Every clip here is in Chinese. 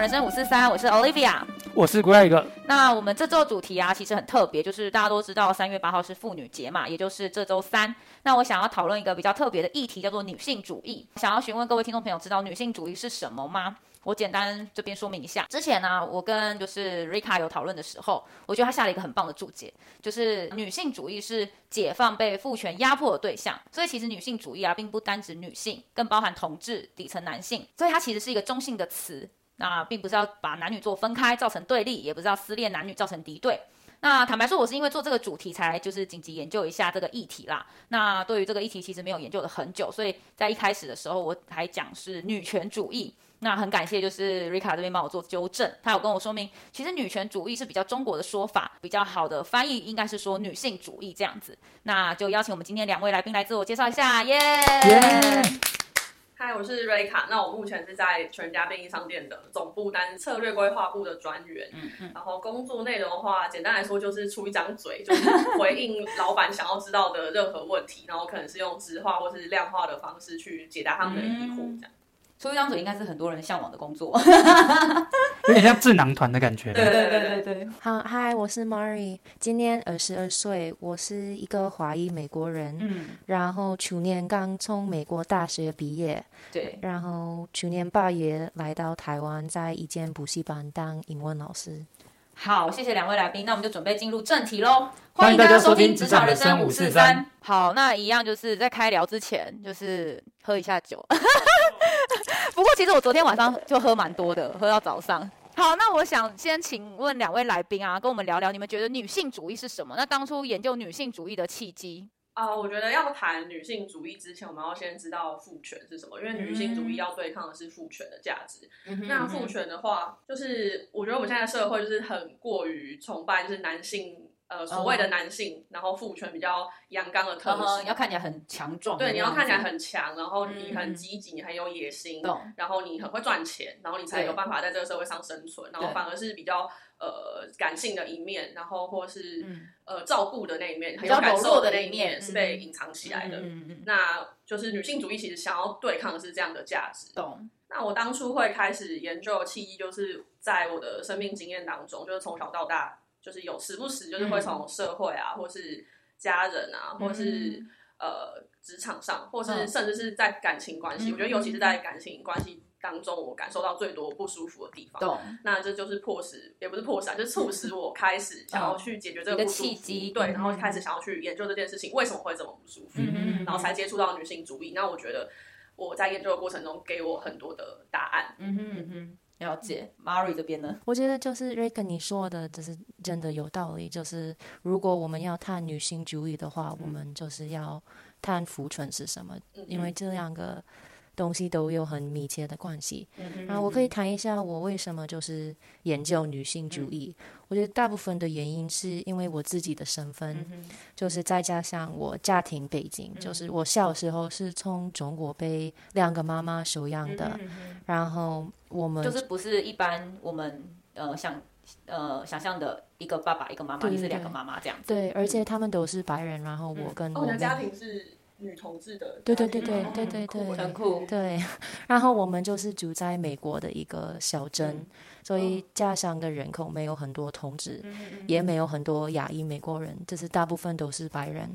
人生五四三，我是 Olivia，我是 Greg。那我们这周主题啊，其实很特别，就是大家都知道三月八号是妇女节嘛，也就是这周三。那我想要讨论一个比较特别的议题，叫做女性主义。想要询问各位听众朋友，知道女性主义是什么吗？我简单这边说明一下。之前呢、啊，我跟就是 Rika 有讨论的时候，我觉得他下了一个很棒的注解，就是女性主义是解放被父权压迫的对象。所以其实女性主义啊，并不单指女性，更包含同志、底层男性。所以它其实是一个中性的词，那并不是要把男女做分开，造成对立，也不是要撕裂男女，造成敌对。那坦白说，我是因为做这个主题才就是紧急研究一下这个议题啦。那对于这个议题，其实没有研究了很久，所以在一开始的时候，我还讲是女权主义。那很感谢，就是 Rika 这边帮我做纠正，他有跟我说明，其实女权主义是比较中国的说法，比较好的翻译应该是说女性主义这样子。那就邀请我们今天两位来宾来自我介绍一下，耶！嗨，我是 Rika，那我目前是在全家便利商店的总部担策略规划部的专员，嗯嗯，然后工作内容的话，简单来说就是出一张嘴，就是回应老板想要知道的任何问题，然后可能是用质化或是量化的方式去解答他们的疑惑，这样。出一张嘴应该是很多人向往的工作，有点像智囊团的感觉。对对对对对。好，嗨，我是 Mary，今年二十二岁，我是一个华裔美国人。嗯。然后去年刚从美国大学毕业。对。然后去年八月来到台湾，在一间补习班当英文老师。好，谢谢两位来宾，那我们就准备进入正题喽。欢迎大家收听《职场人生五四三》。好，那一样就是在开聊之前，就是喝一下酒。不过其实我昨天晚上就喝蛮多的，喝到早上。好，那我想先请问两位来宾啊，跟我们聊聊你们觉得女性主义是什么？那当初研究女性主义的契机？啊、呃，我觉得要谈女性主义之前，我们要先知道父权是什么，因为女性主义要对抗的是父权的价值。嗯、那父权的话，就是我觉得我们现在的社会就是很过于崇拜，就是男性。呃，所谓的男性，uh. 然后父权比较阳刚的特质，uh -huh. 要看起来很强壮。对，你要看起来很强，然后你很积极，你很有野心，嗯，然后你很会赚钱，然后你才有办法在这个社会上生存。然后反而是比较呃感性的一面，然后或是、嗯、呃照顾的那一面，很有感受的那一面是被隐藏起来的。嗯嗯，那就是女性主义其实想要对抗的是这样的价值。懂。那我当初会开始研究的契机，就是在我的生命经验当中，就是从小到大。就是有时不时，就是会从社会啊，或是家人啊，或是呃职场上，或是甚至是在感情关系，我觉得尤其是在感情关系当中，我感受到最多不舒服的地方。那这就是迫使，也不是迫使啊，就是促使我开始想要去解决这个不舒服，契机。对，然后开始想要去研究这件事情为什么会这么不舒服，然后才接触到女性主义。那我觉得我在研究的过程中给我很多的答案。嗯哼嗯哼。了解，Mary 这边呢？我觉得就是 Rick 你说的，就是真的有道理。就是如果我们要谈女性主义的话，嗯、我们就是要谈父权是什么，嗯、因为这两个东西都有很密切的关系。嗯、然后我可以谈一下我为什么就是研究女性主义。嗯、我觉得大部分的原因是因为我自己的身份，嗯、就是再加上我家庭背景，嗯、就是我小时候是从中国被两个妈妈收养的，嗯、然后。我们就是不是一般我们呃想呃想象的一个爸爸一个妈妈，你是两个妈妈这样子。对，而且他们都是白人，然后我跟我们、嗯哦、家庭是女同志的。对对对对对对对，很酷。对，然后我们就是住在美国的一个小镇，嗯、所以家乡的人口没有很多同志、嗯，也没有很多亚裔美国人，就是大部分都是白人。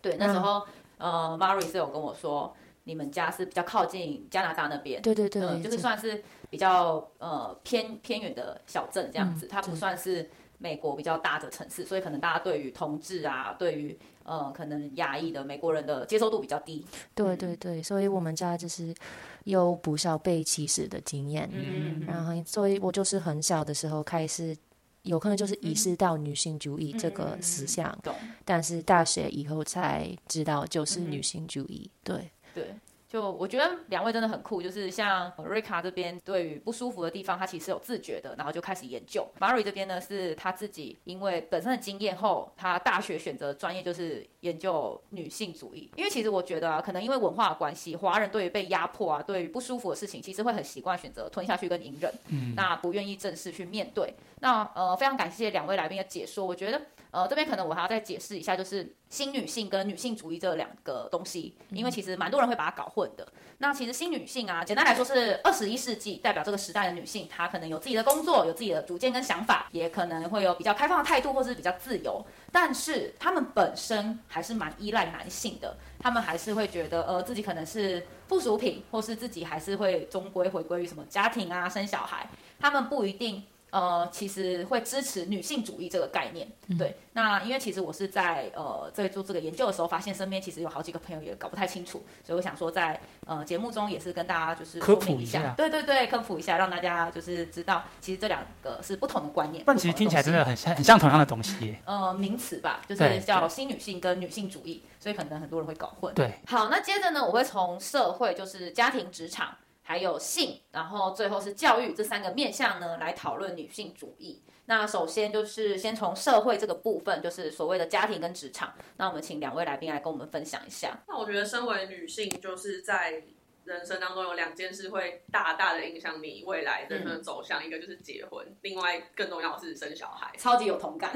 对，那时候呃，Mari 是有跟我说。你们家是比较靠近加拿大那边，对对对，嗯、就是算是比较呃偏偏远的小镇这样子，嗯，它不算是美国比较大的城市，所以可能大家对于同志啊，对于呃可能亚裔的美国人的接受度比较低。对对对，所以我们家就是有不少被歧视的经验，嗯，然后所以我就是很小的时候开始有可能就是意识到女性主义这个思想，嗯，但是大学以后才知道就是女性主义，对。对，就我觉得两位真的很酷，就是像 Rika 这边对于不舒服的地方，他其实有自觉的，然后就开始研究。Mari 这边呢，是他自己因为本身的经验后，他大学选择专业就是研究女性主义。因为其实我觉得啊，可能因为文化的关系，华人对于被压迫啊，对于不舒服的事情，其实会很习惯选择吞下去跟隐忍，嗯，那不愿意正式去面对。那呃，非常感谢两位来宾的解说，我觉得。呃，这边可能我还要再解释一下，就是新女性跟女性主义这两个东西，因为其实蛮多人会把它搞混的。那其实新女性啊，简单来说是二十一世纪代表这个时代的女性，她可能有自己的工作，有自己的主见跟想法，也可能会有比较开放的态度，或是比较自由。但是她们本身还是蛮依赖男性的，她们还是会觉得呃自己可能是附属品，或是自己还是会终归回归于什么家庭啊、生小孩，她们不一定。呃，其实会支持女性主义这个概念，嗯、对。那因为其实我是在呃在做这个研究的时候，发现身边其实有好几个朋友也搞不太清楚，所以我想说在呃节目中也是跟大家就是科普一下，对对对，科普一下，让大家就是知道其实这两个是不同的观念。但其实听起来真的很像很像同样的东西。呃，名词吧，就是叫新女性跟女性主义，所以可能很多人会搞混。对。好，那接着呢，我会从社会，就是家庭、职场。还有性，然后最后是教育这三个面向呢，来讨论女性主义。那首先就是先从社会这个部分，就是所谓的家庭跟职场。那我们请两位来宾来跟我们分享一下。那我觉得身为女性，就是在人生当中有两件事会大大的影响你未来人生的走向，嗯、一个就是结婚，另外更重要的是生小孩。超级有同感，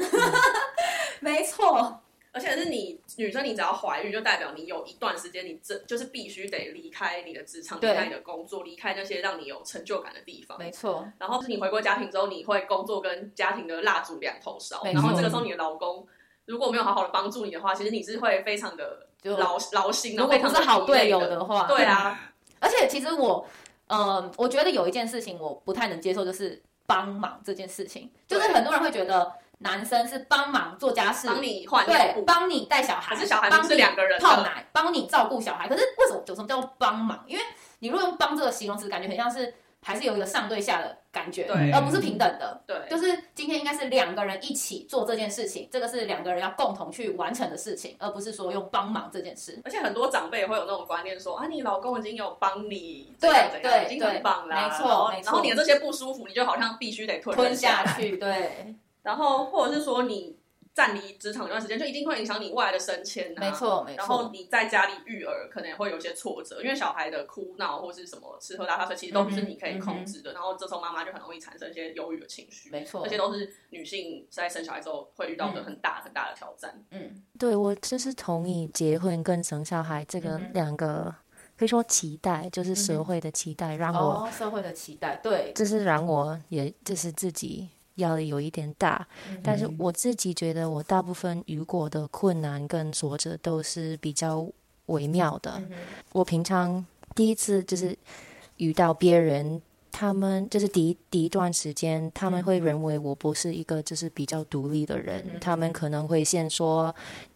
没错。而且是你女生，你只要怀孕，就代表你有一段时间，你这就是必须得离开你的职场，离开你的工作，离开那些让你有成就感的地方。没错。然后是你回归家庭之后，你会工作跟家庭的蜡烛两头烧。然后这个时候，你的老公如果没有好好的帮助你的话，其实你是会非常的 劳劳心。如果不是好队友的话，对啊。而且其实我，呃，我觉得有一件事情我不太能接受，就是帮忙这件事情，就是很多人会觉得。男生是帮忙做家事，帮你换对，帮你带小孩，可是小孩是两个人泡奶，帮你照顾小孩。可是为什么就什么叫帮忙？因为你如果用“帮”这个形容词，感觉很像是还是有一个上对下的感觉，对，而不是平等的。对，就是今天应该是两个人一起做这件事情，这个是两个人要共同去完成的事情，而不是说用帮忙这件事。而且很多长辈也会有那种观念说啊，你老公已经有帮你，对对，已经很棒了，没错没错。然后你的这些不舒服，你就好像必须得吞吞下去，对。然后，或者是说你暂离职场一段时间，就一定会影响你未来的升迁、啊。没错，没错。然后你在家里育儿，可能也会有一些挫折，因为小孩的哭闹或是什么吃喝拉撒睡，其实都不是你可以控制的。嗯嗯、然后这时候妈妈就很容易产生一些忧郁的情绪。没错，这些都是女性在生小孩之后会遇到的很大、嗯、很大的挑战。嗯，对，我就是同意结婚跟生小孩这个两个、嗯、可以说期待，就是社会的期待，让我、哦、社会的期待，对，这是让我也就是自己。压力有一点大，但是我自己觉得，我大部分遇过的困难跟挫折都是比较微妙的。嗯、我平常第一次就是遇到别人，他们就是第一第一段时间，他们会认为我不是一个就是比较独立的人，嗯、他们可能会先说，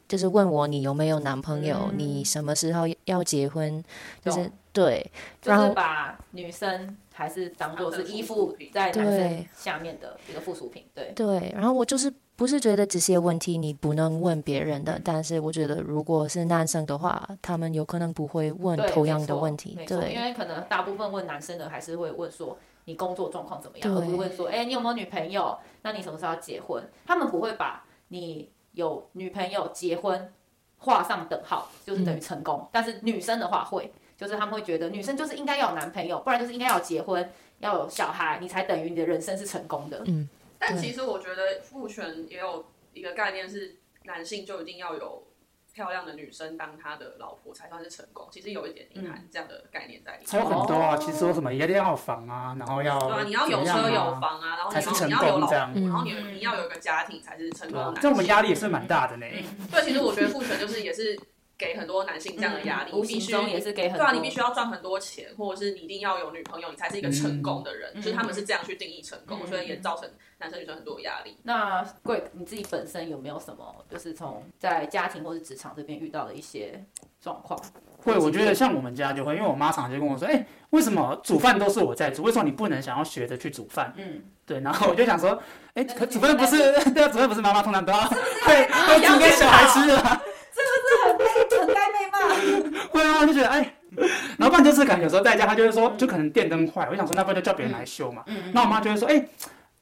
就是问我你有没有男朋友，嗯、你什么时候要结婚，就是对，然后就是把女生。还是当做是依附在男生下面的一个附属品，对对。然后我就是不是觉得这些问题你不能问别人的，但是我觉得如果是男生的话，他们有可能不会问同样的问题，对，对，因为可能大部分问男生的还是会问说你工作状况怎么样，而不会问说哎你有没有女朋友？那你什么时候要结婚？他们不会把你有女朋友结婚画上等号，就是等于成功。嗯、但是女生的话会。就是他们会觉得女生就是应该要有男朋友，不然就是应该要结婚，要有小孩，你才等于你的人生是成功的。嗯，但其实我觉得父权也有一个概念是，男性就一定要有漂亮的女生当他的老婆才算是成功。其实有一点隐含这样的概念在里面。还有很多啊，其实说什么一定要有房啊，然后要对啊，你要有车有房啊，然后你要有老婆，然后你你要有一个家庭才是成功的。这我们压力也是蛮大的呢。对，其实我觉得父权就是也是。给很多男性这样的压力，嗯、必须也是给很多。对啊，你必须要赚很多钱，或者是你一定要有女朋友，你才是一个成功的人。嗯、就是他们是这样去定义成功，嗯、所以也造成男生女生很多压力。那贵，你自己本身有没有什么，就是从在家庭或者职场这边遇到的一些状况？会，我觉得像我们家就会，因为我妈常常就跟我说，哎、欸，为什么煮饭都是我在煮？为什么你不能想要学着去煮饭？嗯，对。然后我就想说，哎、欸，可煮饭不是，对啊，煮饭不是妈妈通常都要会会煮给小孩吃的吗？是不是很该很该被骂？会啊，就觉得哎，然后不然就是感觉有时候在家，他就会说，就可能电灯坏，我想说那不然就叫别人来修嘛。嗯、那我妈就会说，哎，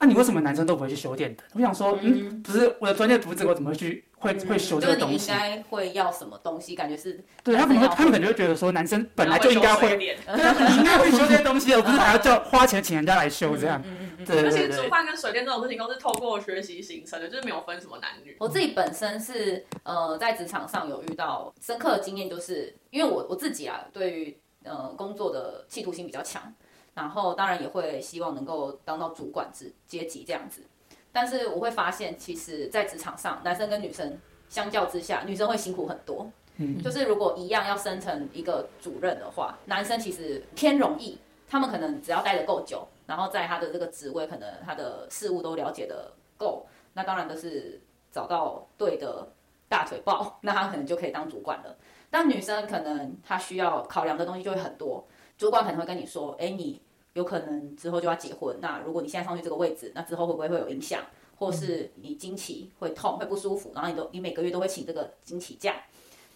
那、啊、你为什么男生都不会去修电灯？我想说，嗯，不是我的专业不是这个，我怎么会去会、嗯、会修这个东西？应该会要什么东西？感觉是对他们会，他们可能会觉得说，男生本来就应该会，会对你应该会修这些东西，而不是还要叫花钱请人家来修这样。嗯嗯对，而且煮饭跟水电这种事情都是透过学习形成的，就是没有分什么男女。我自己本身是呃在职场上有遇到深刻的经验，就是因为我我自己啊，对于呃工作的企图心比较强。然后当然也会希望能够当到主管职阶级这样子，但是我会发现，其实，在职场上，男生跟女生相较之下，女生会辛苦很多。嗯，就是如果一样要升成一个主任的话，男生其实偏容易，他们可能只要待得够久，然后在他的这个职位，可能他的事务都了解的够，那当然都是找到对的大腿抱，那他可能就可以当主管了。但女生可能她需要考量的东西就会很多。主管可能会跟你说：“哎，你有可能之后就要结婚，那如果你现在上去这个位置，那之后会不会会有影响？或是你经期会痛、会不舒服，然后你都你每个月都会请这个经期假，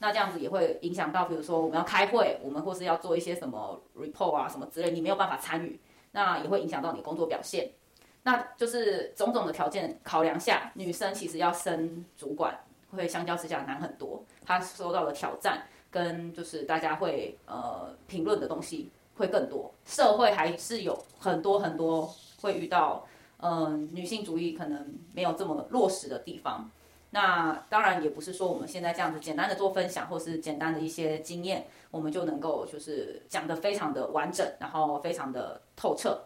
那这样子也会影响到，比如说我们要开会，我们或是要做一些什么 report 啊什么之类，你没有办法参与，那也会影响到你工作表现。那就是种种的条件考量下，女生其实要升主管会相较之下难很多，她受到的挑战跟就是大家会呃评论的东西。”会更多，社会还是有很多很多会遇到，嗯、女性主义可能没有这么落实的地方。那当然也不是说我们现在这样子简单的做分享，或是简单的一些经验，我们就能够就是讲得非常的完整，然后非常的透彻。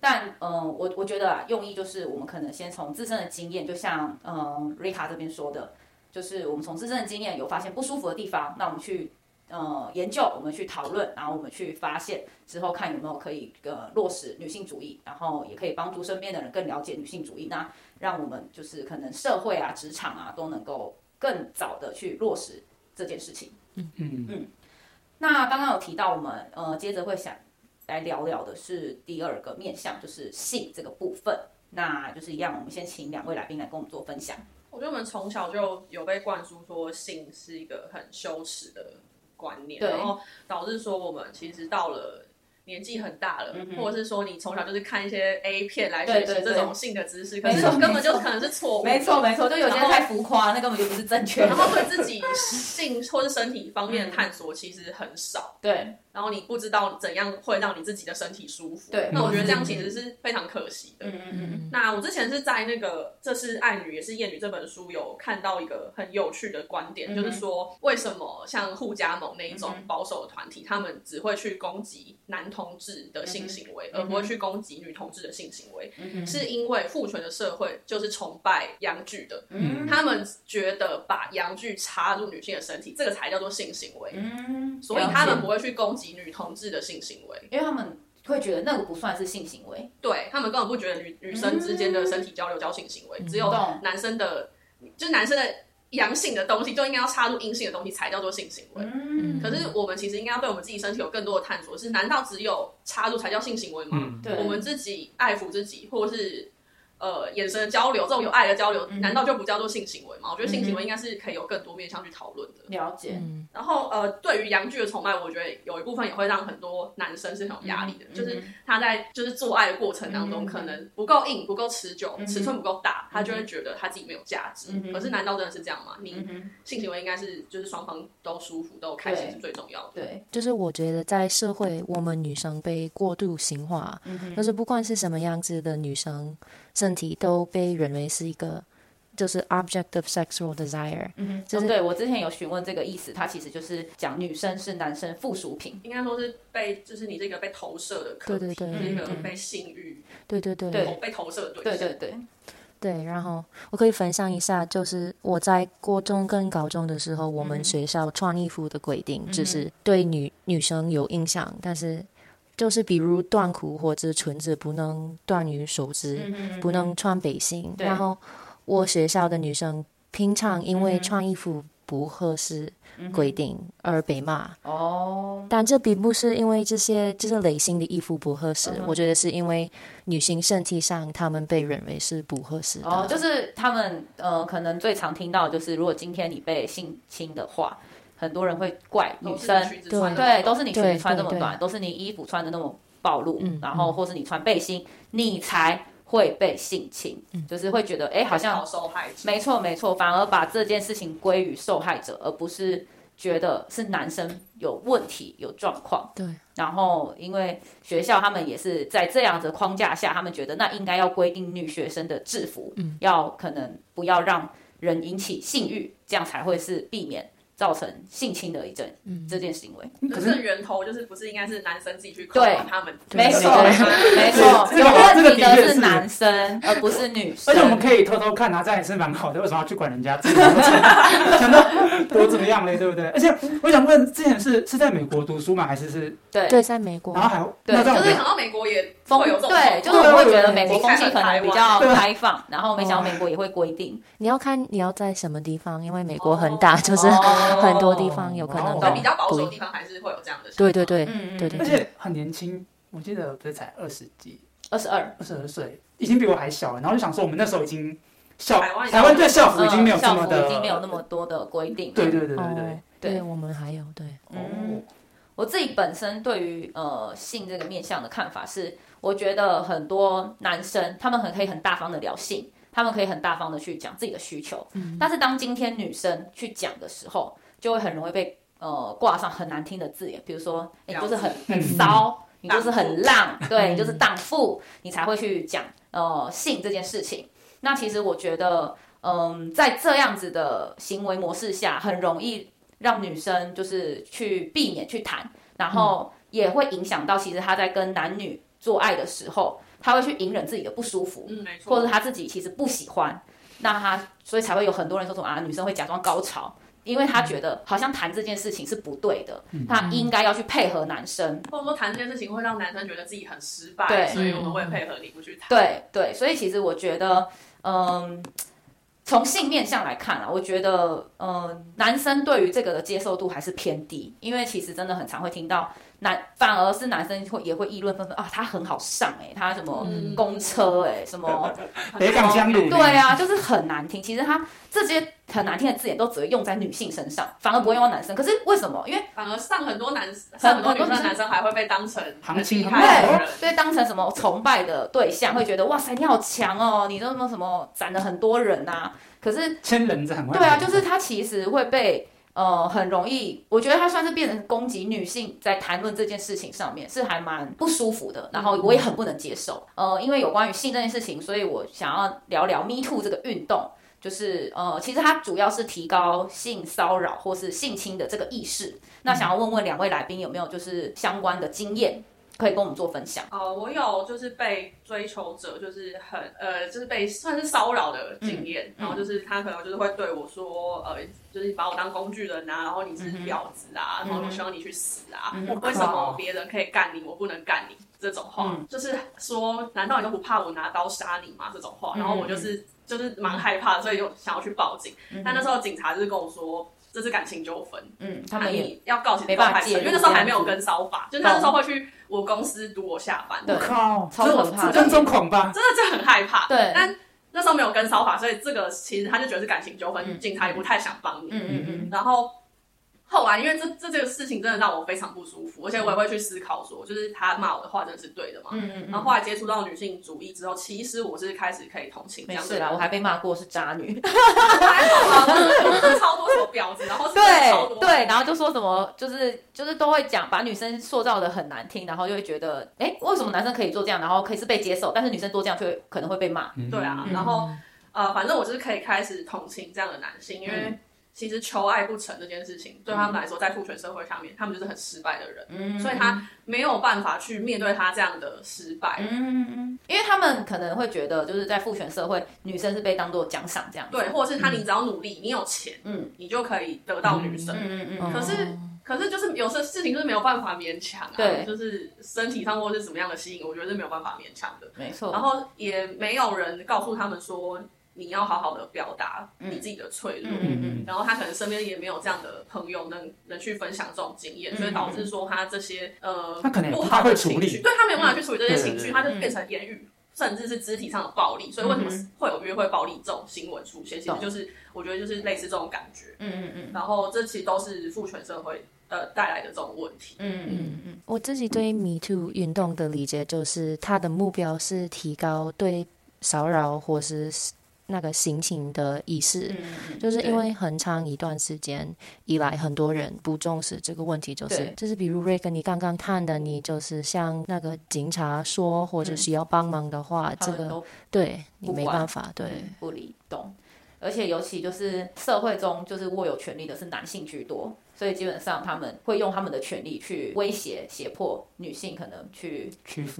但嗯、呃，我我觉得啊，用意就是我们可能先从自身的经验，就像嗯瑞卡这边说的，就是我们从自身的经验有发现不舒服的地方，那我们去。呃，研究我们去讨论，然后我们去发现之后，看有没有可以呃落实女性主义，然后也可以帮助身边的人更了解女性主义。那让我们就是可能社会啊、职场啊都能够更早的去落实这件事情。嗯嗯嗯。那刚刚有提到我们呃，接着会想来聊聊的是第二个面向，就是性这个部分。那就是一样，我们先请两位来宾来跟我们做分享。我觉得我们从小就有被灌输说性是一个很羞耻的观念，然后导致说我们其实到了年纪很大了，嗯、或者是说你从小就是看一些 A 片来学习这种性的知识，可是根本就可能是错误。没错没错，就有些太浮夸，那根本就不是正确。然后对自己性或是身体方面的探索其实很少。对。然后你不知道怎样会让你自己的身体舒服，对，那我觉得这样其实是非常可惜的。嗯嗯嗯。那我之前是在那个《这是爱女也是厌女》这本书有看到一个很有趣的观点，嗯、就是说为什么像护家盟那一种保守的团体，嗯、他们只会去攻击男同志的性行为，嗯、而不会去攻击女同志的性行为，嗯、是因为父权的社会就是崇拜阳具的，嗯、他们觉得把阳具插入女性的身体，这个才叫做性行为，嗯、所以他们不会去攻击。及女同志的性行为，因为他们会觉得那个不算是性行为，对他们根本不觉得女女生之间的身体交流叫性行为，嗯、只有男生的，嗯、就男生的阳性的东西就应该要插入阴性的东西才叫做性行为。嗯、可是我们其实应该要对我们自己身体有更多的探索，是难道只有插入才叫性行为吗？嗯、对，我们自己爱抚自己，或者是。呃，眼神的交流，这种有爱的交流，难道就不叫做性行为吗？我觉得性行为应该是可以有更多面向去讨论的。了解。然后，呃，对于阳具的崇拜，我觉得有一部分也会让很多男生是很有压力的，就是他在就是做爱的过程当中，可能不够硬、不够持久、尺寸不够大，他就会觉得他自己没有价值。可是，难道真的是这样吗？你性行为应该是就是双方都舒服、都开心是最重要的。对，就是我觉得在社会，我们女生被过度性化，就是不管是什么样子的女生。身体都被认为是一个，就是 object of sexual desire。嗯，就是对我之前有询问这个意思，它其实就是讲女生是男生附属品，应该说是被，就是你这个被投射的客体，对对对，那个被性欲，对对对，对被投射的对象，对对对对。然后我可以分享一下，就是我在国中跟高中的时候，我们学校穿衣服的规定就是对女女生有印象，但是。就是比如断裤或者裙子不能短于手指，嗯、不能穿背心。然后我学校的女生平常因为穿衣服不合适规定而被骂。哦、嗯，但这并不是因为这些就是类型的衣服不合适，嗯、我觉得是因为女性身体上她们被认为是不合适的。哦，就是他们呃，可能最常听到就是如果今天你被性侵的话。很多人会怪女生，对对，都是你裙子穿这么短，都是你衣服穿的那么暴露，然后或是你穿背心，你才会被性侵，嗯、就是会觉得哎，好像受害者，没错没错，反而把这件事情归于受害者，而不是觉得是男生有问题有状况。对，然后因为学校他们也是在这样的框架下，他们觉得那应该要规定女学生的制服，嗯，要可能不要让人引起性欲，这样才会是避免。造成性侵的一阵，嗯，这件行为，可是源头就是不是应该是男生自己去控制他们？没错，没错，有问题的是男生，而不是女生。而且我们可以偷偷看他，这样也是蛮好的。为什么要去管人家？想到多怎么样嘞？对不对？而且我想问，之前是是在美国读书吗？还是是？对对，在美国。然后还对，就是想到美国也风有这种，对，就是我会觉得美国风气可能比较开放，然后没想到美国也会规定。你要看你要在什么地方，因为美国很大，就是。很多地方有可能，对比较保守的地方还是会有这样的。对对对，嗯对对。而且很年轻，我记得不是才二十几，二十二，二十二岁，已经比我还小了。然后就想说，我们那时候已经校台湾对校服已经没有这么的，已经没有那么多的规定。对对对对对，对我们还有对。嗯，我自己本身对于呃性这个面向的看法是，我觉得很多男生他们很可以很大方的聊性。他们可以很大方的去讲自己的需求，嗯、但是当今天女生去讲的时候，就会很容易被呃挂上很难听的字眼，比如说，你就是很很骚，你就是很浪，对，你就是荡妇，你才会去讲呃性这件事情。那其实我觉得，嗯、呃，在这样子的行为模式下，很容易让女生就是去避免去谈，然后也会影响到其实她在跟男女做爱的时候。她会去隐忍自己的不舒服，嗯、或者她自己其实不喜欢，那她所以才会有很多人说什么啊，女生会假装高潮，因为他觉得好像谈这件事情是不对的，嗯、他应该要去配合男生，或者说谈这件事情会让男生觉得自己很失败，对，所以我们会配合你不去谈。对对，所以其实我觉得，嗯，从性面向来看啊，我觉得，嗯，男生对于这个的接受度还是偏低，因为其实真的很常会听到。男反而是男生会也会议论纷纷啊，他很好上哎、欸，他什么公车哎、欸，嗯、什么 北港香炉，对啊，就是很难听。其实他这些很难听的字眼都只会用在女性身上，反而不会用到男生。可是为什么？因为反而上很多男上很多女生的男生还会被当成 行情对，被当成什么崇拜的对象，会觉得哇塞，你好强哦，你这么什么斩了很多人呐、啊。可是千人斩万，对啊，就是他其实会被。呃，很容易，我觉得他算是变成攻击女性，在谈论这件事情上面是还蛮不舒服的，然后我也很不能接受。呃，因为有关于性这件事情，所以我想要聊聊 Me Too 这个运动，就是呃，其实它主要是提高性骚扰或是性侵的这个意识。那想要问问两位来宾有没有就是相关的经验？可以跟我们做分享哦。呃，我有就是被追求者就是很呃，就是被算是骚扰的经验，嗯、然后就是他可能就是会对我说，呃，就是把我当工具人啊，然后你是婊子啊，嗯、然后我希望你去死啊，嗯、为什么别人可以干你，我不能干你？这种话，嗯、就是说，难道你都不怕我拿刀杀你吗？这种话，然后我就是就是蛮害怕，所以就想要去报警。嗯、但那时候警察就是跟我说。这是感情纠纷，嗯，他们也要告警，没办法解，因为那时候还没有跟骚法，就他那时候会去我公司堵我下班，对，超可怕，跟踪狂吧，真的就很害怕，对。但那时候没有跟骚法，所以这个其实他就觉得是感情纠纷，警察也不太想帮你，嗯嗯嗯，然后。后来，因为这这这个事情真的让我非常不舒服，而且我也会去思考说，就是他骂我的话真的是对的嘛？嗯嗯。然后后来接触到女性主义之后，其实我是开始可以同情这样子。没事啦，我还被骂过是渣女。还好啊，就是超多什么婊子，然后对对，然后就说什么，就是就是都会讲，把女生塑造的很难听，然后就会觉得，哎，为什么男生可以做这样，然后可以是被接受，但是女生做这样却可能会被骂？对啊，然后呃，反正我就是可以开始同情这样的男性，因为。其实求爱不成这件事情，对他们来说，在父权社会下面，他们就是很失败的人，嗯，所以他没有办法去面对他这样的失败，嗯嗯，因为他们可能会觉得，就是在父权社会，女生是被当做奖赏这样，对，或者是他，你只要努力，你有钱，嗯，你就可以得到女生，嗯嗯，可是，可是就是有些事情就是没有办法勉强啊，对，就是身体上或是什么样的吸引，我觉得是没有办法勉强的，没错，然后也没有人告诉他们说。你要好好的表达你自己的脆弱，嗯嗯嗯、然后他可能身边也没有这样的朋友能能去分享这种经验，嗯、所以导致说他这些呃，他可能不好的情绪，对他没有办法去处理这些情绪，嗯、他就变成言语，嗯、甚至是肢体上的暴力。所以为什么会有约会暴力这种新闻出现？嗯、其实就是我觉得就是类似这种感觉，嗯嗯嗯。然后这其实都是父权社会呃带来的这种问题，嗯嗯嗯。我自己对 Me Too 运动的理解就是，他的目标是提高对。骚扰或是那个行情的意识，嗯、就是因为很长一段时间以来，很多人不重视这个问题，就是就是比如瑞跟，你刚刚看的，你就是向那个警察说或者需要帮忙的话，嗯、这个对你没办法，对、嗯、不理。懂。而且尤其就是社会中，就是握有权力的是男性居多，所以基本上他们会用他们的权力去威胁、胁迫女性，可能去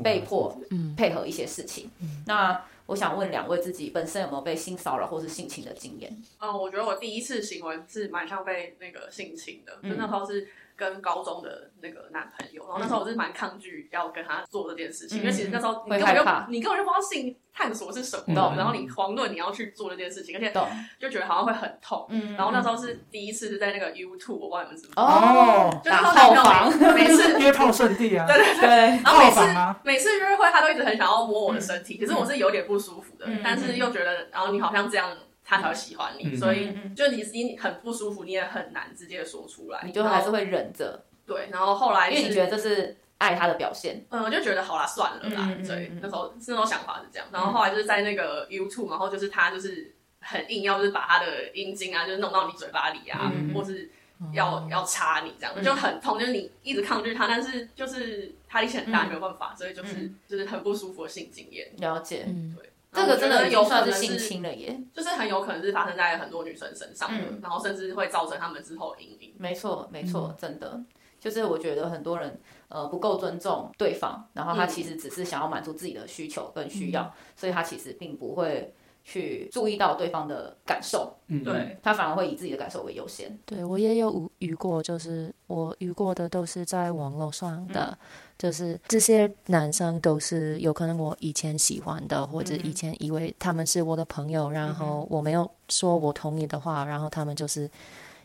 被迫配合一些事情。嗯、那我想问两位，自己本身有没有被性骚扰或是性侵的经验？嗯，我觉得我第一次行为是蛮像被那个性侵的，嗯、就那时候是。跟高中的那个男朋友，然后那时候我是蛮抗拒要跟他做这件事情，嗯、因为其实那时候你根本就你根本就不知道性探索是什么，嗯、然后你遑论你要去做这件事情，而且就觉得好像会很痛。嗯、然后那时候是第一次是在那个 YouTube，我不知道你们知不知道哦，就是套房，每次 约炮圣地啊，对对对，然后每次每次约会他都一直很想要摸我的身体，可是我是有点不舒服的，但是又觉得，然后你好像这样。他才会喜欢你，嗯、所以就你你很不舒服，你也很难直接说出来，你就还是会忍着。对，然后后来因为你觉得这是爱他的表现，嗯，我就觉得好啦，算了啦。嗯、对，那时候那时候想法是这样，然后后来就是在那个 YouTube，然后就是他就是很硬要就是把他的阴茎啊，就是弄到你嘴巴里啊，嗯、或是要、嗯、要插你这样，就很痛，就是你一直抗拒他，但是就是他力气很大，没有办法，所以就是、嗯、就是很不舒服的性经验。了解，嗯，对。这个真的有算是性侵了耶，就是很有可能是发生在很多女生身上的，嗯、然后甚至会造成他们之后阴影。没错，没错，真的，就是我觉得很多人呃不够尊重对方，然后他其实只是想要满足自己的需求跟需要，嗯、所以他其实并不会去注意到对方的感受。嗯，对，他反而会以自己的感受为优先。对，我也有遇过，就是我遇过的都是在网络上的。嗯就是这些男生都是有可能我以前喜欢的，或者以前以为他们是我的朋友，然后我没有说我同意的话，然后他们就是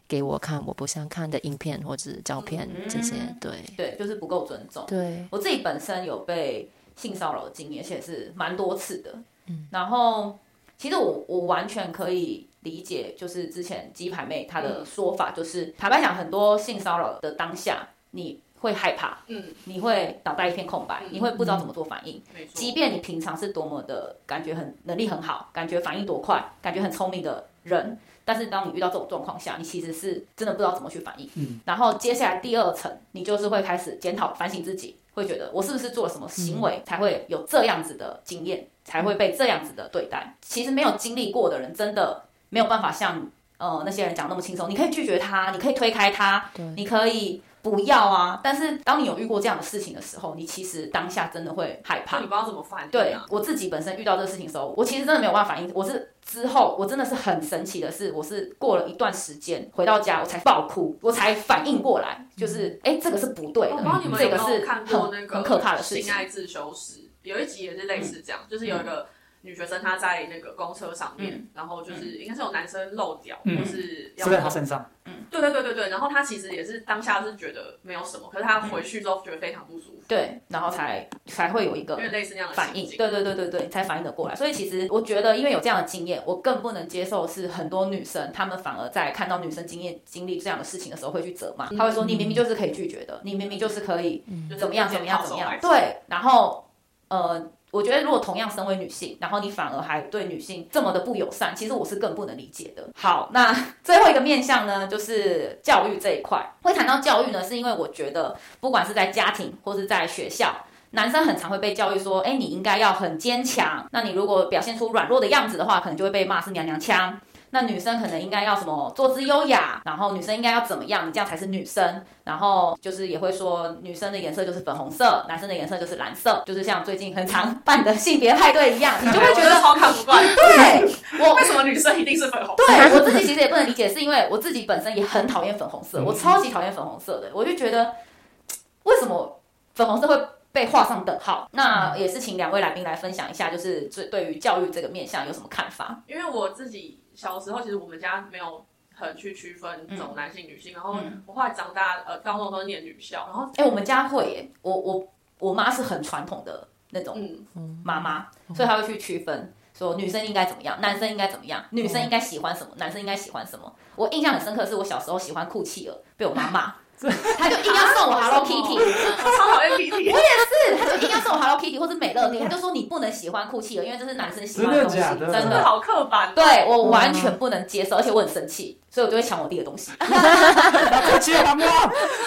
给我看我不想看的影片或者照片这些，对对，就是不够尊重。对，我自己本身有被性骚扰的经验，而且是蛮多次的。嗯，然后其实我我完全可以理解，就是之前鸡排妹她的说法，就是坦白讲，很多性骚扰的当下你。会害怕，嗯，你会脑袋一片空白，嗯、你会不知道怎么做反应。没错，即便你平常是多么的感觉很能力很好，感觉反应多快，感觉很聪明的人，但是当你遇到这种状况下，你其实是真的不知道怎么去反应。嗯，然后接下来第二层，你就是会开始检讨反省自己，会觉得我是不是做了什么行为才会有这样子的经验，嗯、才会被这样子的对待。其实没有经历过的人，真的没有办法像呃那些人讲那么轻松。你可以拒绝他，你可以推开他，对你可以。不要啊！但是当你有遇过这样的事情的时候，你其实当下真的会害怕。你不知道怎么反应。对，我自己本身遇到这个事情的时候，我其实真的没有办法反应。我是之后，我真的是很神奇的是，我是过了一段时间回到家，我才爆哭，我才反应过来，就是哎、欸，这个是不对的。我不知道你们有没有看过那个很可怕的事情。性爱自修室有一集也是类似这样，嗯、就是有一个。女学生她在那个公车上面，然后就是应该是有男生露屌，或是要在她身上。嗯，对对对对对。然后她其实也是当下是觉得没有什么，可是她回去之后觉得非常不舒服。对，然后才才会有一个类似那样的反应。对对对对对，才反应的过来。所以其实我觉得，因为有这样的经验，我更不能接受是很多女生，她们反而在看到女生经验经历这样的事情的时候，会去责骂。她会说：“你明明就是可以拒绝的，你明明就是可以怎么样怎么样怎么样。”对，然后呃。我觉得，如果同样身为女性，然后你反而还对女性这么的不友善，其实我是更不能理解的。好，那 最后一个面向呢，就是教育这一块。会谈到教育呢，是因为我觉得，不管是在家庭或是在学校，男生很常会被教育说，哎，你应该要很坚强。那你如果表现出软弱的样子的话，可能就会被骂是娘娘腔。那女生可能应该要什么坐姿优雅，然后女生应该要怎么样，你这样才是女生。然后就是也会说女生的颜色就是粉红色，男生的颜色就是蓝色，就是像最近很常办的性别派对一样，你就会觉得 好看不惯。对，我为什么女生一定是粉红色？对我自己其实也不能理解，是因为我自己本身也很讨厌粉红色，我超级讨厌粉红色的，我就觉得为什么粉红色会被画上等号？那也是请两位来宾来分享一下，就是对对于教育这个面向有什么看法？因为我自己。小时候其实我们家没有很去区分这种男性女性，嗯、然后我后来长大，呃，高中都是念女校，然后哎、欸，我们家会耶，我我我妈是很传统的那种妈妈，嗯、所以她会去区分说女生应该怎么样，男生应该怎么样，女生应该喜欢什么，男生应该喜欢什么。我印象很深刻，是我小时候喜欢酷企鹅，被我妈骂，她就硬要送我 Hello Kitty，超讨厌 Kitty，我也是。他就硬要送我 Hello Kitty 或是美乐蒂，他就说你不能喜欢酷企鹅，因为这是男生喜欢的东西，真的，真的好刻板。对我完全不能接受，而且我很生气，所以我就会抢我弟的东西。酷企鹅吗？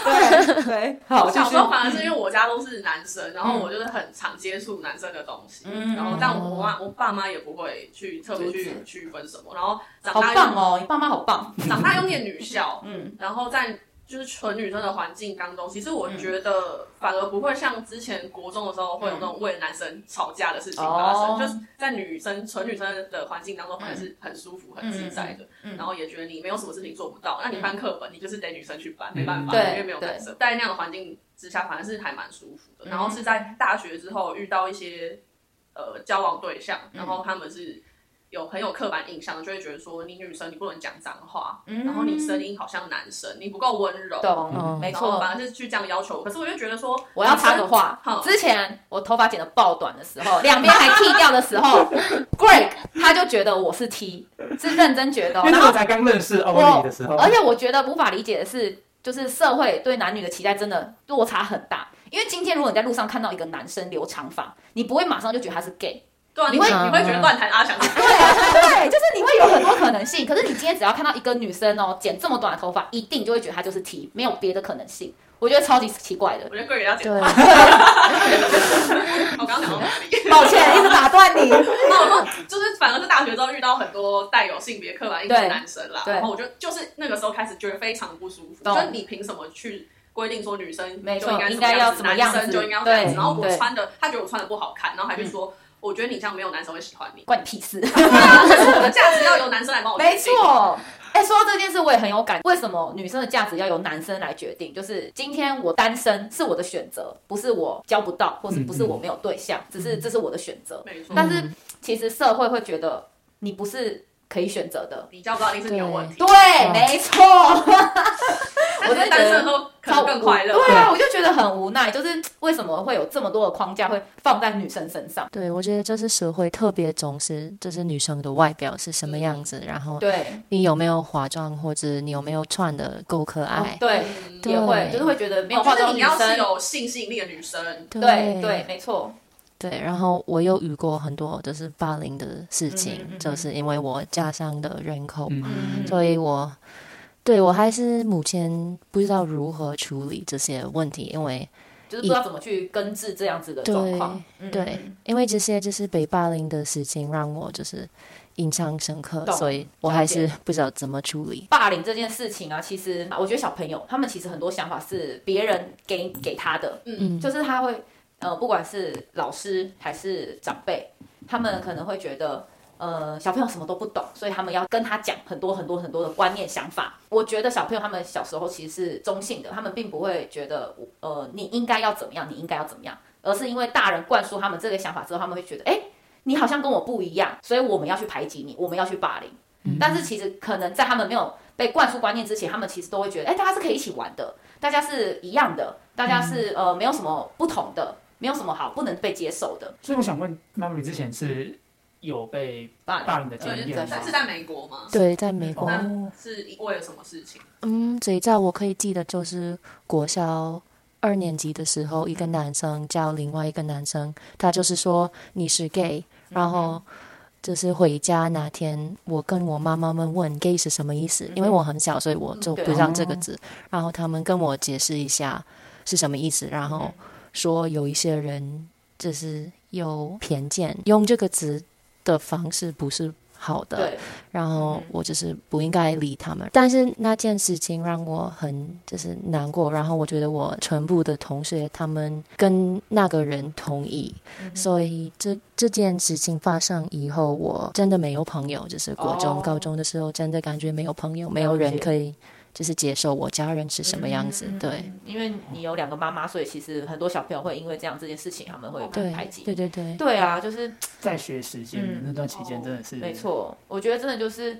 对对，好。小时候反而是因为我家都是男生，然后我就是很常接触男生的东西，嗯，然后但我妈我爸妈也不会去特别去区分什么，然后长大好棒哦，你爸妈好棒，长大又念女校，嗯，然后在。就是纯女生的环境当中，其实我觉得反而不会像之前国中的时候会有那种为了男生吵架的事情发生，嗯、就是在女生纯女生的环境当中，反而是很舒服、很自在的。然后也觉得你没有什么事情做不到，嗯、那你翻课本，你就是得女生去翻，没办法，嗯、因为没有男生。在那样的环境之下，反而是还蛮舒服的。然后是在大学之后遇到一些呃交往对象，然后他们是。有很有刻板印象，就会觉得说你女生你不能讲脏话，嗯、然后你声音好像男生，你不够温柔，懂，嗯、没错，反而是去这样要求。可是我就觉得说，我要插个话，嗯、之前我头发剪得爆短的时候，两边还剃掉的时候，Greg 他就觉得我是 T，是认真觉得，因为那时候才刚认识欧尼的时候，而且我觉得无法理解的是，就是社会对男女的期待真的落差很大。因为今天如果你在路上看到一个男生留长发，你不会马上就觉得他是 gay。你会你会觉得乱弹阿翔？对对，就是你会有很多可能性。可是你今天只要看到一个女生哦，剪这么短的头发，一定就会觉得她就是 T，没有别的可能性。我觉得超级奇怪的。我觉得贵人要剪。对。我刚刚讲到哪里？抱歉，一直打断你。那我说，就是反而是大学之后遇到很多带有性别刻板印象的男生啦，然后我就就是那个时候开始觉得非常不舒服。就是你凭什么去规定说女生就应该要什么样子，男生就应该要这样子？然后我穿的，他觉得我穿的不好看，然后还去说。我觉得你这样没有男生会喜欢你，关你屁事！对啊，可是我的价值要由男生来帮我决定。没错，哎、欸，说到这件事，我也很有感。为什么女生的价值要由男生来决定？就是今天我单身是我的选择，不是我交不到，或是不是我没有对象，嗯、只是这是我的选择。没错、嗯。但是其实社会会觉得你不是可以选择的，你交不到一定是你有问题。对，对没错。我在单身都可能更快乐。对啊，我就觉得很无奈，就是为什么会有这么多的框架会放在女生身上？对，我觉得就是社会特别重视，就是女生的外表是什么样子，然后对你有没有化妆，或者你有没有穿的够可爱？对，也会就是会觉得没有化妆，你要是有性吸引力的女生。对对，没错。对，然后我又遇过很多就是霸凌的事情，就是因为我家乡的人口，所以我。对，我还是目前不知道如何处理这些问题，因为就是不知道怎么去根治这样子的状况。对，对，因为这些就是被霸凌的事情让我就是印象深刻，所以我还是不知道怎么处理霸凌这件事情啊。其实我觉得小朋友他们其实很多想法是别人给给他的，嗯，就是他会呃，不管是老师还是长辈，他们可能会觉得。呃，小朋友什么都不懂，所以他们要跟他讲很多很多很多的观念想法。我觉得小朋友他们小时候其实是中性的，他们并不会觉得呃你应该要怎么样，你应该要怎么样，而是因为大人灌输他们这个想法之后，他们会觉得，哎，你好像跟我不一样，所以我们要去排挤你，我们要去霸凌。嗯、但是其实可能在他们没有被灌输观念之前，他们其实都会觉得，哎，大家是可以一起玩的，大家是一样的，大家是呃没有什么不同的，没有什么好不能被接受的。所以我想问妈妈，你之前是？有被霸凌的经验，但是在美国吗？对，在美国。是为了什么事情？嗯，最早我可以记得就是国小二年级的时候，一个男生叫另外一个男生，他就是说你是 gay，然后就是回家那天，我跟我妈妈们问 gay 是什么意思，因为我很小，所以我就不知道这个字。然后他们跟我解释一下是什么意思，然后说有一些人就是有偏见，用这个字。的方式不是好的，对。然后我就是不应该理他们。嗯、但是那件事情让我很就是难过，然后我觉得我全部的同学他们跟那个人同意，嗯、所以这这件事情发生以后，我真的没有朋友，就是国中、哦、高中的时候，真的感觉没有朋友，没有人可以。就是接受我家人是什么样子，嗯、对，因为你有两个妈妈，所以其实很多小朋友会因为这样这件事情，他们会排挤。对对对，对啊，就是在学时间、嗯、那段期间，真的是没错。我觉得真的就是，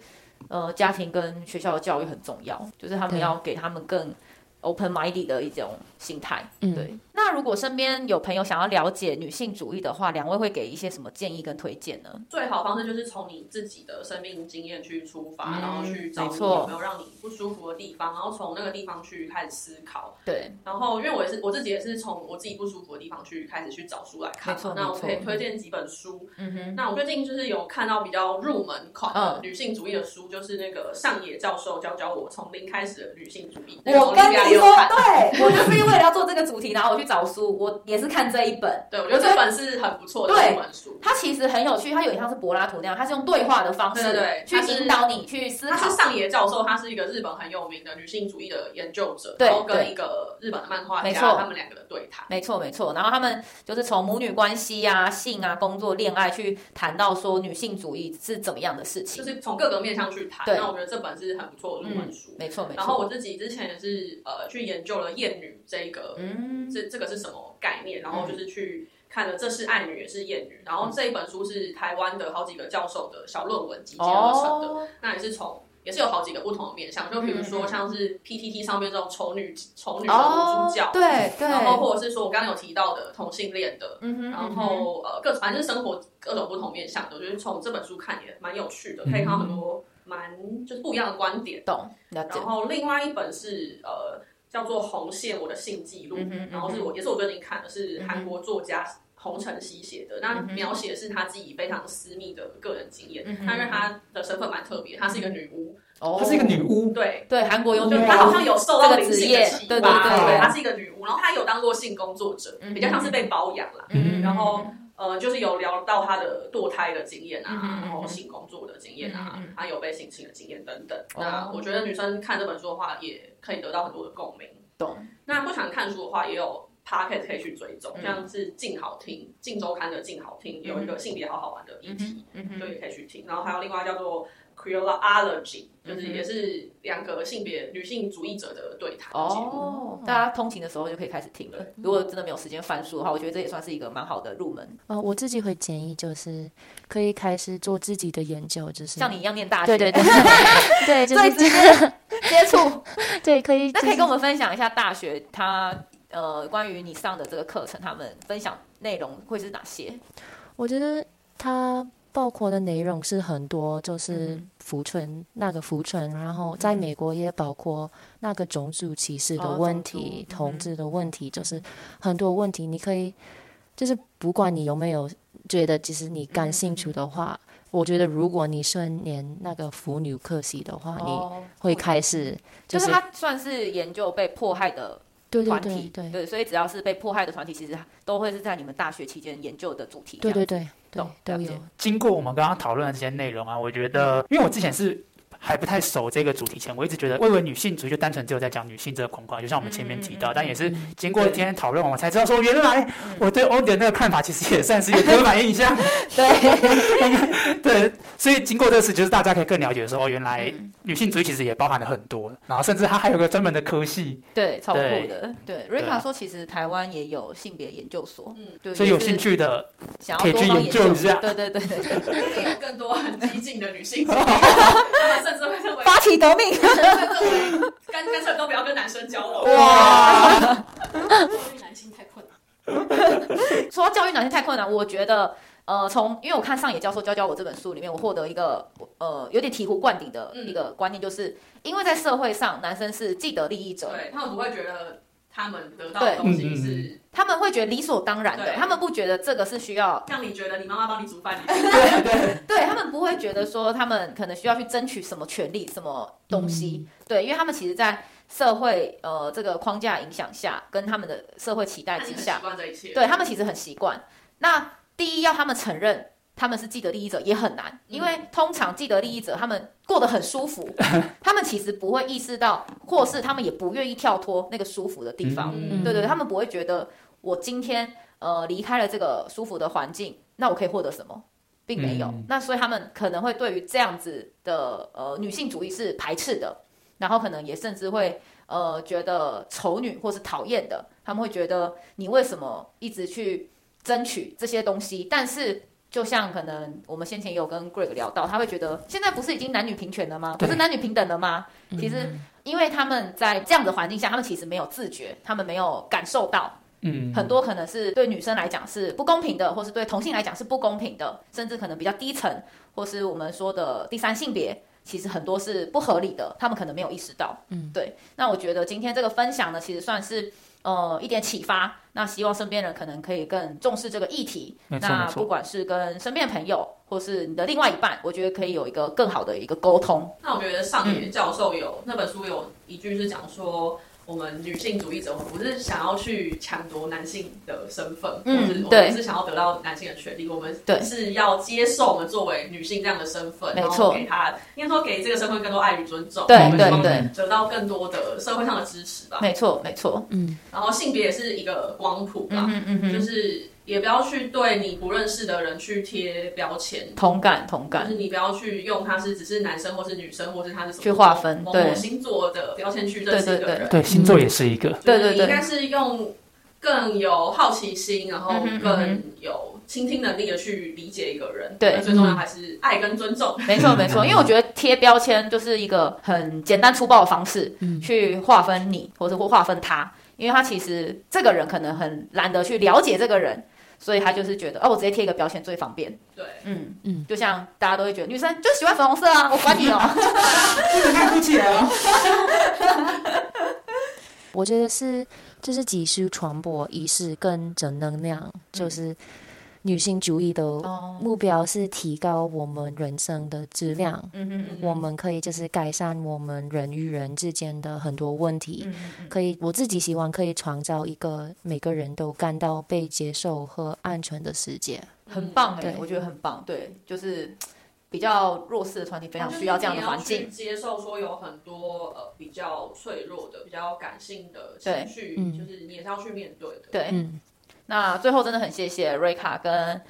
呃，家庭跟学校的教育很重要，就是他们要给他们更 open minded 的一种心态。嗯、对。那如果身边有朋友想要了解女性主义的话，两位会给一些什么建议跟推荐呢？最好方式就是从你自己的生命经验去出发，嗯、然后去找你有没有让你不舒服的地方，然后从那个地方去开始思考。对，然后因为我也是我自己也是从我自己不舒服的地方去开始去找书来看。那我可以推荐几本书。嗯哼。那我最近就是有看到比较入门款的女性主义的书，就是那个上野教授教教我从零开始的女性主义。我跟你说，对，我就是因为要做这个主题，然后我去找书，我也是看这一本。对，我觉得这本是很不错的一本书。它其实很有趣，它有点像是柏拉图那样，它是用对话的方式，对，去引导你去思考。他是上野教授，他是一个日本很有名的女性主义的研究者，然后跟一个日本的漫画家，他们两个的对谈。没错，没错。然后他们就是从母女关系啊、性啊、工作、恋爱去谈到说女性主义是怎么样的事情，就是从各个面向去谈。那我觉得这本是很不错的入门书。没错，没错。然后我自己之前也是呃去研究了厌女这个，嗯，这这个是什么概念？然后就是去。看了，这是爱女，也是厌女。然后这一本书是台湾的好几个教授的小论文集结而成的。哦、那也是从，也是有好几个不同的面向。就比如说，像是 PTT 上面这种丑女、丑女的主角，对对。然后或者是说我刚刚有提到的同性恋的，嗯。然后呃，各反正生活各种不同面向的，我觉得从这本书看也蛮有趣的，可以看到很多蛮就是不一样的观点。懂。然后另外一本是呃。叫做《红线：我的性记录》，嗯哼，然后是我也是我最近看的，是韩国作家洪承熙写的。那描写的是他自己非常私密的个人经验。他因为他的身份蛮特别，她是一个女巫。哦，她是一个女巫。对对，韩国有女巫，她好像有受到灵性的启发。对对对，她是一个女巫，然后她有当过性工作者，比较像是被包养啦。嗯，然后。呃，就是有聊到他的堕胎的经验啊，嗯嗯嗯，然后性工作的经验啊，他有被性侵的经验等等。哦、那我觉得女生看这本书的话，也可以得到很多的共鸣。懂。那不想看书的话，也有 Podcast 可以去追踪，嗯、像是静好听，静周刊的静好听，有一个性别好好玩的议题，就也可以去听。然后还有另外叫做。Queerology 就是也是两个性别女性主义者的对谈哦，大家通勤的时候就可以开始听了。如果真的没有时间翻书的话，我觉得这也算是一个蛮好的入门。呃，我自己会建议就是可以开始做自己的研究，就是像你一样念大学，对对对，对，就是直接 接触，对，可以。那可以跟我们分享一下大学它呃关于你上的这个课程，他们分享内容会是哪些？我觉得他。包括的内容是很多，就是福村那个福村，然后在美国也包括那个种族歧视的问题、同志的问题，就是很多问题。你可以，就是不管你有没有觉得，其实你感兴趣的话，我觉得如果你顺念那个腐女科系的话，你会开始，就是他算是研究被迫害的。对团体对对，对，所以只要是被迫害的团体，其实都会是在你们大学期间研究的主题。对对对，懂都有。经过我们刚刚讨论的这些内容啊，我觉得，因为我之前是。还不太熟这个主题前，我一直觉得，我以为女性主义就单纯只有在讲女性这个框框，就像我们前面提到，但也是经过今天讨论，我才知道说，原来我对欧点那个看法其实也算是有刻板印象。对，对，所以经过这次，就是大家可以更了解说，哦，原来女性主义其实也包含了很多，然后甚至它还有个专门的科系。对，超酷的。对，瑞卡说，其实台湾也有性别研究所，嗯，对，所以有兴趣的可以去研究一下。对对对对更多很激进的女性。甚至会认为发起革命，干干脆都不要跟男生交往。哇，教育男性太困难。说教育男性太困难，我觉得呃，从因为我看上野教授教教我这本书里面，我获得一个呃有点醍醐灌顶的一个观念，就是因为在社会上，男生是既得利益者，对他们不会觉得。他们得到的东西是，他们会觉得理所当然的，他们不觉得这个是需要。像你觉得你妈妈帮你煮饭，对对对，他们不会觉得说他们可能需要去争取什么权利、什么东西，嗯、对，因为他们其实，在社会呃这个框架影响下，跟他们的社会期待之下，对他们其实很习惯。那第一要他们承认。他们是既得利益者也很难，因为通常既得利益者他们过得很舒服，他们其实不会意识到，或是他们也不愿意跳脱那个舒服的地方。嗯、对对，他们不会觉得我今天呃离开了这个舒服的环境，那我可以获得什么，并没有。嗯、那所以他们可能会对于这样子的呃女性主义是排斥的，然后可能也甚至会呃觉得丑女或是讨厌的。他们会觉得你为什么一直去争取这些东西，但是。就像可能我们先前有跟 Greg 聊到，他会觉得现在不是已经男女平权了吗？不是男女平等了吗？其实，因为他们在这样的环境下，他们其实没有自觉，他们没有感受到，嗯，很多可能是对女生来讲是不公平的，或是对同性来讲是不公平的，甚至可能比较低层，或是我们说的第三性别，其实很多是不合理的，他们可能没有意识到。嗯，对。那我觉得今天这个分享呢，其实算是呃一点启发。那希望身边人可能可以更重视这个议题。那不管是跟身边朋友，或是你的另外一半，我觉得可以有一个更好的一个沟通。那我觉得上野教授有、嗯、那本书有一句是讲说。我们女性主义者，我们不是想要去抢夺男性的身份，嗯，或者我们是想要得到男性的权利，我们是要接受我们作为女性这样的身份，然后给他，应该说给这个身份更多爱与尊重，对对对，得到更多的社会上的支持吧。没错没错，嗯，然后性别也是一个光谱吧，嗯嗯嗯，就是。也不要去对你不认识的人去贴标签，同感同感，就是你不要去用他是只是男生或是女生，或是他是什么去划分某某星座的标签去认识一个人。对，星座也是一个。对对对，应该是用更有好奇心，然后更有倾听能力的去理解一个人。对，最重要还是爱跟尊重。没错没错，因为我觉得贴标签就是一个很简单粗暴的方式，去划分你，或者或划分他，因为他其实这个人可能很懒得去了解这个人。所以他就是觉得，哦，我直接贴一个标签最方便。对，嗯嗯，就像大家都会觉得女生就喜欢粉红色啊，我管你哦，看不起了。我觉得是，就是急需传播仪式跟正能量，就是。女性主义的目标是提高我们人生的质量。嗯嗯，我们可以就是改善我们人与人之间的很多问题。嗯嗯，可以，我自己希望可以创造一个每个人都感到被接受和安全的世界。很棒哎，我觉得很棒。对，就是比较弱势的团体非常需要这样的环境。接受说有很多呃比较脆弱的、比较感性的情绪，就是你也是要去面对的。对。嗯那最后真的很谢谢瑞卡跟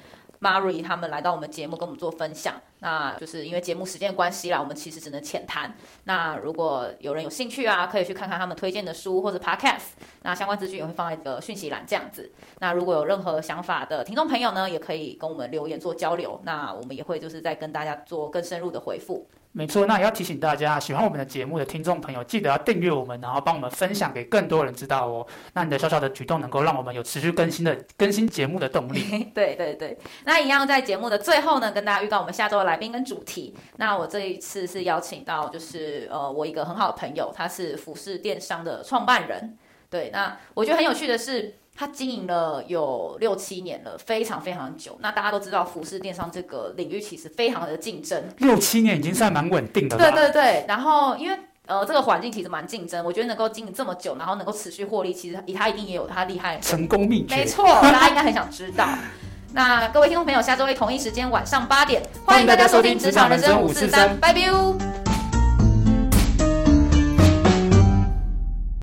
Mary 他们来到我们节目跟我们做分享。那就是因为节目时间关系啦，我们其实只能浅谈。那如果有人有兴趣啊，可以去看看他们推荐的书或者 Podcast。那相关资讯也会放在一个讯息栏这样子。那如果有任何想法的听众朋友呢，也可以跟我们留言做交流。那我们也会就是再跟大家做更深入的回复。没错，那也要提醒大家，喜欢我们的节目的听众朋友，记得要订阅我们，然后帮我们分享给更多人知道哦。那你的小小的举动，能够让我们有持续更新的更新节目的动力。对对对，那一样在节目的最后呢，跟大家预告我们下周的来宾跟主题。那我这一次是邀请到，就是呃，我一个很好的朋友，他是服饰电商的创办人。对，那我觉得很有趣的是。他经营了有六七年了，非常非常久。那大家都知道，服饰电商这个领域其实非常的竞争。六七年已经算蛮稳定的了。对对对，然后因为呃这个环境其实蛮竞争，我觉得能够经营这么久，然后能够持续获利，其实他一定也有他厉害成功秘诀。没错，大家应该很想知道。那各位听众朋友，下周一同一时间晚上八点，欢迎大家收听《职场人生五四三》，拜拜。